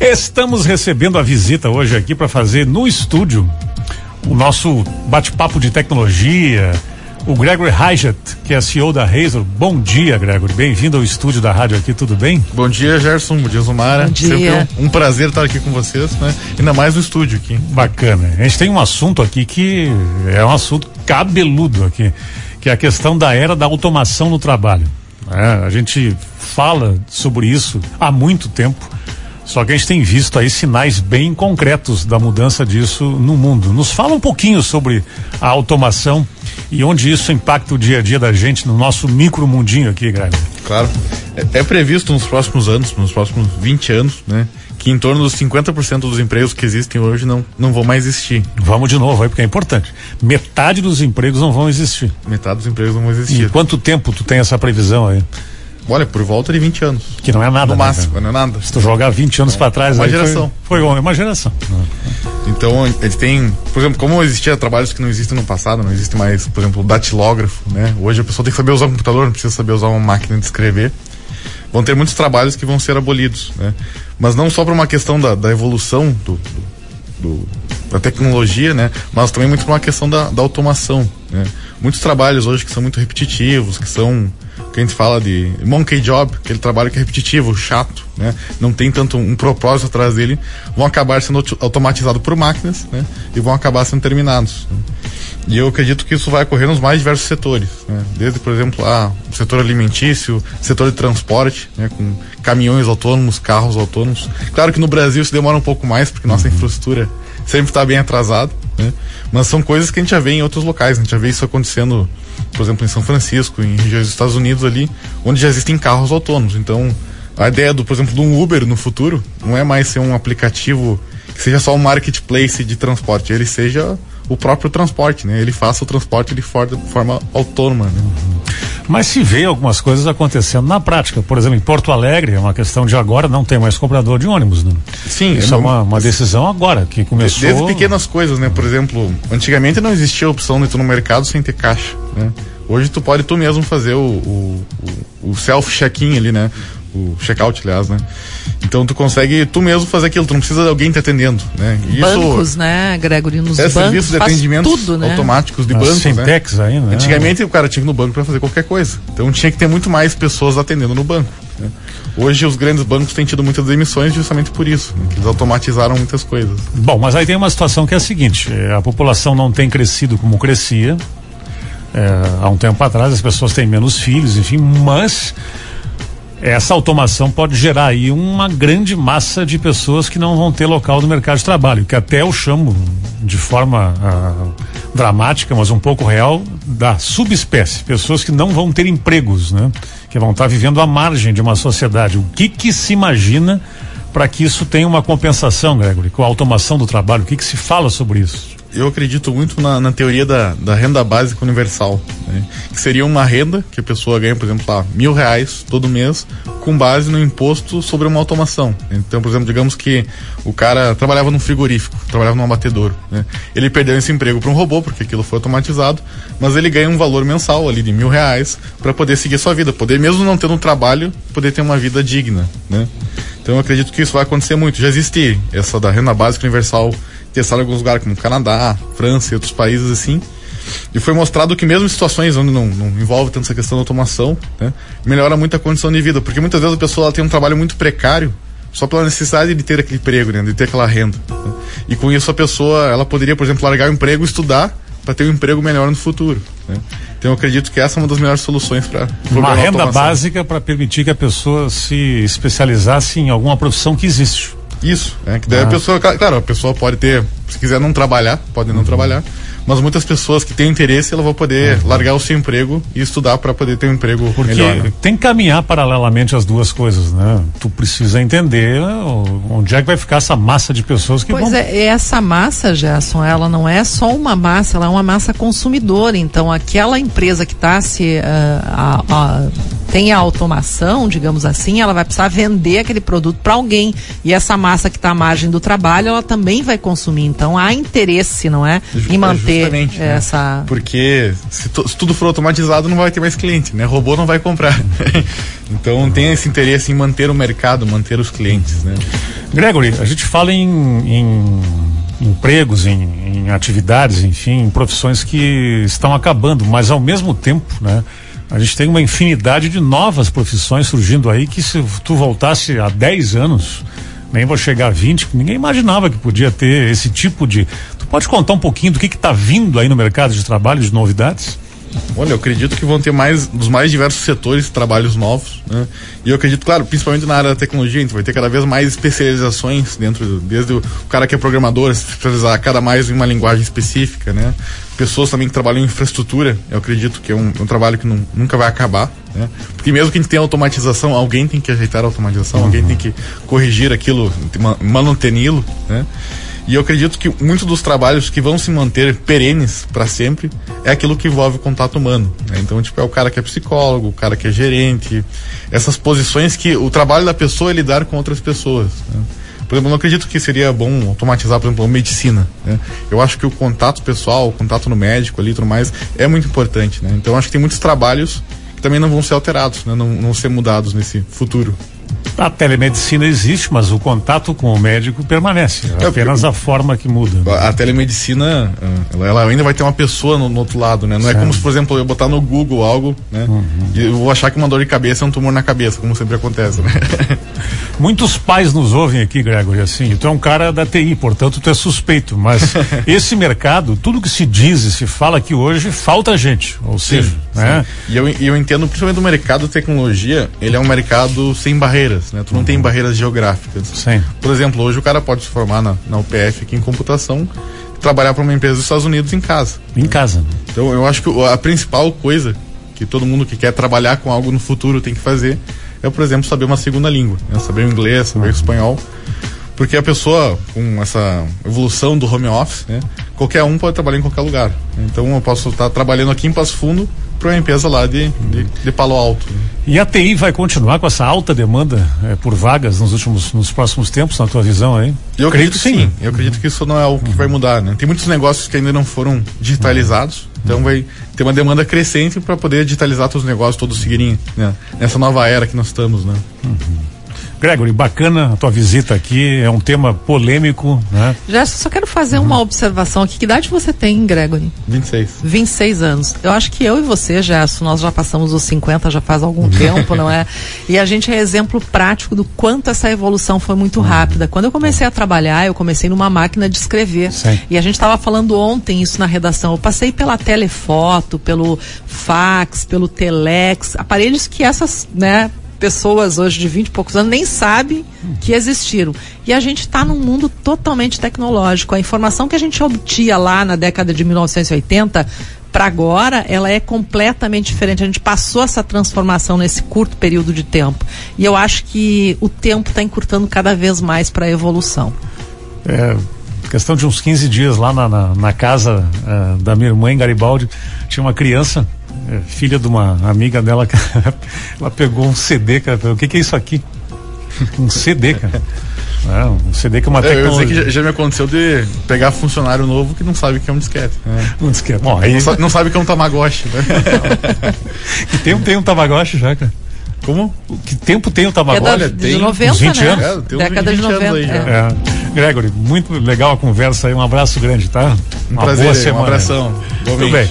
Estamos recebendo a visita hoje aqui para fazer no estúdio o nosso bate-papo de tecnologia. O Gregory Hyatt, que é CEO da Razor. Bom dia, Gregory. Bem-vindo ao estúdio da rádio aqui, tudo bem? Bom dia, Gerson. Bom dia, Zumara. Bom dia. Sempre um, um prazer estar aqui com vocês, né? Ainda mais no estúdio aqui. Bacana. A gente tem um assunto aqui que é um assunto cabeludo aqui, que é a questão da era da automação no trabalho. É, a gente fala sobre isso há muito tempo só que a gente tem visto aí sinais bem concretos da mudança disso no mundo. Nos fala um pouquinho sobre a automação e onde isso impacta o dia a dia da gente no nosso micro mundinho aqui, Greg. Claro. É, é, previsto nos próximos anos, nos próximos 20 anos, né? Que em torno dos 50% dos empregos que existem hoje não, não vão mais existir. Vamos de novo aí, porque é importante. Metade dos empregos não vão existir. Metade dos empregos não vão existir. E quanto tempo tu tem essa previsão aí? Olha, por volta de 20 anos. Que não é nada. No né, máximo, não é nada. Se tu jogar 20 anos é. para trás, uma geração. Foi, foi uma geração. Então, ele tem, por exemplo, como existia trabalhos que não existem no passado, não existe mais, por exemplo, o datilógrafo, né? Hoje a pessoa tem que saber usar um computador, não precisa saber usar uma máquina de escrever. Vão ter muitos trabalhos que vão ser abolidos, né? Mas não só por uma questão da, da evolução do, do, do, da tecnologia, né? Mas também muito por uma questão da, da automação, né? Muitos trabalhos hoje que são muito repetitivos, que são que a gente fala de monkey job, aquele trabalho que é repetitivo, chato, né? Não tem tanto um propósito atrás dele, vão acabar sendo automatizados por máquinas, né? E vão acabar sendo terminados. Né? E eu acredito que isso vai ocorrer nos mais diversos setores, né? Desde, por exemplo, ah, o setor alimentício, setor de transporte, né? Com caminhões autônomos, carros autônomos. Claro que no Brasil isso demora um pouco mais, porque nossa uhum. infraestrutura sempre está bem atrasada, né? Mas são coisas que a gente já vê em outros locais, a gente já vê isso acontecendo por exemplo, em São Francisco, em regiões dos Estados Unidos ali, onde já existem carros autônomos. Então, a ideia do, por exemplo, de um Uber no futuro não é mais ser um aplicativo que seja só um marketplace de transporte, ele seja o próprio transporte, né? Ele faça o transporte de forma, forma autônoma, né? Mas se vê algumas coisas acontecendo na prática. Por exemplo, em Porto Alegre, é uma questão de agora não tem mais comprador de ônibus, né? Sim. Isso é, é uma, uma, decisão agora, que começou... Desde pequenas coisas, né? Por exemplo, antigamente não existia a opção de tu no mercado sem ter caixa, né? Hoje tu pode tu mesmo fazer o, o, o, o self-check-in ali, né? O check-out, aliás, né? Então tu consegue tu mesmo fazer aquilo, tu não precisa de alguém te atendendo, né? Isso, bancos, né, Gregory, nos é, bancos serviços de atendimento tudo, né? automáticos de As bancos, Sintex né? ainda. Né? Antigamente o cara tinha que ir no banco para fazer qualquer coisa. Então tinha que ter muito mais pessoas atendendo no banco. Né? Hoje os grandes bancos têm tido muitas demissões justamente por isso, né? que eles automatizaram muitas coisas. Bom, mas aí tem uma situação que é a seguinte: é, a população não tem crescido como crescia. É, há um tempo atrás as pessoas têm menos filhos, enfim, mas essa automação pode gerar aí uma grande massa de pessoas que não vão ter local no mercado de trabalho, que até eu chamo de forma ah, dramática, mas um pouco real, da subespécie, pessoas que não vão ter empregos, né? Que vão estar vivendo à margem de uma sociedade. O que que se imagina para que isso tenha uma compensação, Gregory, com a automação do trabalho? O que que se fala sobre isso? Eu acredito muito na, na teoria da, da, renda básica universal, né? que seria uma renda que a pessoa ganha, por exemplo, lá, mil reais todo mês, com base no imposto sobre uma automação. Então, por exemplo, digamos que o cara trabalhava num frigorífico, trabalhava num abatedouro. Né? Ele perdeu esse emprego para um robô, porque aquilo foi automatizado, mas ele ganha um valor mensal ali de mil reais para poder seguir sua vida, poder, mesmo não tendo um trabalho, poder ter uma vida digna. Né? Então, eu acredito que isso vai acontecer muito. Já existe essa da renda básica universal testado em alguns lugares como Canadá, França e outros países assim. E foi mostrado que mesmo em situações onde não, não envolve tanto essa questão da automação, né, melhora muito a condição de vida. Porque muitas vezes a pessoa tem um trabalho muito precário só pela necessidade de ter aquele emprego, né, de ter aquela renda. Né? E com isso a pessoa, ela poderia, por exemplo, largar o emprego e estudar para ter um emprego melhor no futuro. Né? Então eu acredito que essa é uma das melhores soluções para uma renda básica para permitir que a pessoa se especializasse em alguma profissão que existe. Isso, é que daí ah. a pessoa, claro, a pessoa pode ter, se quiser não trabalhar, pode não uhum. trabalhar, mas muitas pessoas que têm interesse, ela vão poder uhum. largar o seu emprego e estudar para poder ter um emprego Porque melhor. Né? Tem que caminhar paralelamente as duas coisas, né? Tu precisa entender onde é que vai ficar essa massa de pessoas que pois vão... é, essa massa, Gerson, ela não é só uma massa, ela é uma massa consumidora. Então, aquela empresa que está se uh, tem a automação, digamos assim, ela vai precisar vender aquele produto para alguém. E essa massa que está à margem do trabalho, ela também vai consumir. Então há interesse, não é? Ju- em é manter né? essa. Porque se, se tudo for automatizado, não vai ter mais cliente, né? Robô não vai comprar. então tem esse interesse em manter o mercado, manter os clientes, né? Gregory, a gente fala em, em empregos, em, em atividades, enfim, em profissões que estão acabando, mas ao mesmo tempo, né? A gente tem uma infinidade de novas profissões surgindo aí que se tu voltasse há 10 anos, nem vou chegar a 20, ninguém imaginava que podia ter esse tipo de. Tu pode contar um pouquinho do que está vindo aí no mercado de trabalho, de novidades? Olha, eu acredito que vão ter mais dos mais diversos setores trabalhos novos, né? E eu acredito, claro, principalmente na área da tecnologia, a gente vai ter cada vez mais especializações dentro, do- desde o cara que é programador, se especializar cada mais em uma linguagem específica, né? Pessoas também que trabalham em infraestrutura, eu acredito que é um, um trabalho que nu- nunca vai acabar, né? Porque mesmo que a gente tenha automatização, alguém tem que ajeitar a automatização, alguém tem que corrigir aquilo, ma- manuteni-lo, né? E eu acredito que muitos dos trabalhos que vão se manter perenes para sempre é aquilo que envolve o contato humano. né? Então, tipo, é o cara que é psicólogo, o cara que é gerente, essas posições que o trabalho da pessoa é lidar com outras pessoas. né? Por exemplo, eu não acredito que seria bom automatizar, por exemplo, a medicina. né? Eu acho que o contato pessoal, o contato no médico ali e tudo mais é muito importante. Né? Então, acho que tem muitos trabalhos que também não vão ser alterados, né? não, não ser mudados nesse futuro. A telemedicina existe, mas o contato com o médico permanece. É É, apenas a forma que muda. né? A, a telemedicina, ela, ela ainda vai ter uma pessoa no, no outro lado, né? Não é como se, por exemplo, eu botar no Google algo, né? E eu vou achar que uma dor de cabeça é um tumor na cabeça, como sempre acontece, né? Muitos pais nos ouvem aqui, Gregory, assim, tu é um cara da TI, portanto tu é suspeito, mas esse mercado, tudo que se diz e se fala aqui hoje, falta gente, ou seja, né? E eu, eu entendo, principalmente o mercado de tecnologia, ele é um mercado sem barreiras, né? Tu não tem barreiras geográficas. Sim. Por exemplo, hoje o cara pode se formar na, na UPF aqui em computação e trabalhar para uma empresa dos Estados Unidos em casa. Em casa. né? Então eu acho que a principal coisa que todo mundo que quer trabalhar com algo no futuro tem que fazer é, por exemplo, saber uma segunda língua, né? saber o inglês, saber o espanhol, porque a pessoa com essa evolução do home office, né? qualquer um pode trabalhar em qualquer lugar. Então eu posso estar trabalhando aqui em Passo Fundo para uma empresa lá de, de, de Palo Alto. E a TI vai continuar com essa alta demanda eh, por vagas nos últimos, nos próximos tempos, na tua visão aí? Eu acredito que sim. Eu acredito que isso não é algo que vai mudar, né? Tem muitos negócios que ainda não foram digitalizados, então vai ter uma demanda crescente para poder digitalizar todos os negócios, todos seguirem né? nessa nova era que nós estamos, né? Gregory, bacana a tua visita aqui, é um tema polêmico, né? Já só quero fazer uma observação aqui. Que idade você tem, Gregory? 26. 26 anos. Eu acho que eu e você, Gerson, nós já passamos os 50 já faz algum tempo, não é? E a gente é exemplo prático do quanto essa evolução foi muito rápida. Quando eu comecei a trabalhar, eu comecei numa máquina de escrever. Sim. E a gente estava falando ontem isso na redação. Eu passei pela telefoto, pelo fax, pelo telex, aparelhos que essas, né, pessoas hoje de 20 e poucos anos nem sabem que existiram. E a gente está num mundo totalmente tecnológico. A informação que a gente obtia lá na década de 1980 para agora, ela é completamente diferente. A gente passou essa transformação nesse curto período de tempo. E eu acho que o tempo está encurtando cada vez mais para a evolução. É, questão de uns 15 dias lá na, na, na casa eh, da minha irmã em Garibaldi, tinha uma criança, filha de uma amiga dela, ela pegou um CD, cara, o que, que é isso aqui? Um CD, cara. É, um CD que é uma É, eu tecnologia. que já, já me aconteceu de pegar funcionário novo que não sabe o que é um disquete. né? Um disquete. Bom, aí Não, sa- não sabe o que é um Tamagotchi, né? que tempo tem um Tamagotchi já, cara? Como? Que tempo tem o É Tamagotchi? Olha, de tem 90, uns 20 né? anos. É, tem uns Década de 20 anos 90. aí já. é. É. Gregory, muito legal a conversa aí, um abraço grande, tá? Um Uma prazer, boa aí, um semana. abração. Tudo bem.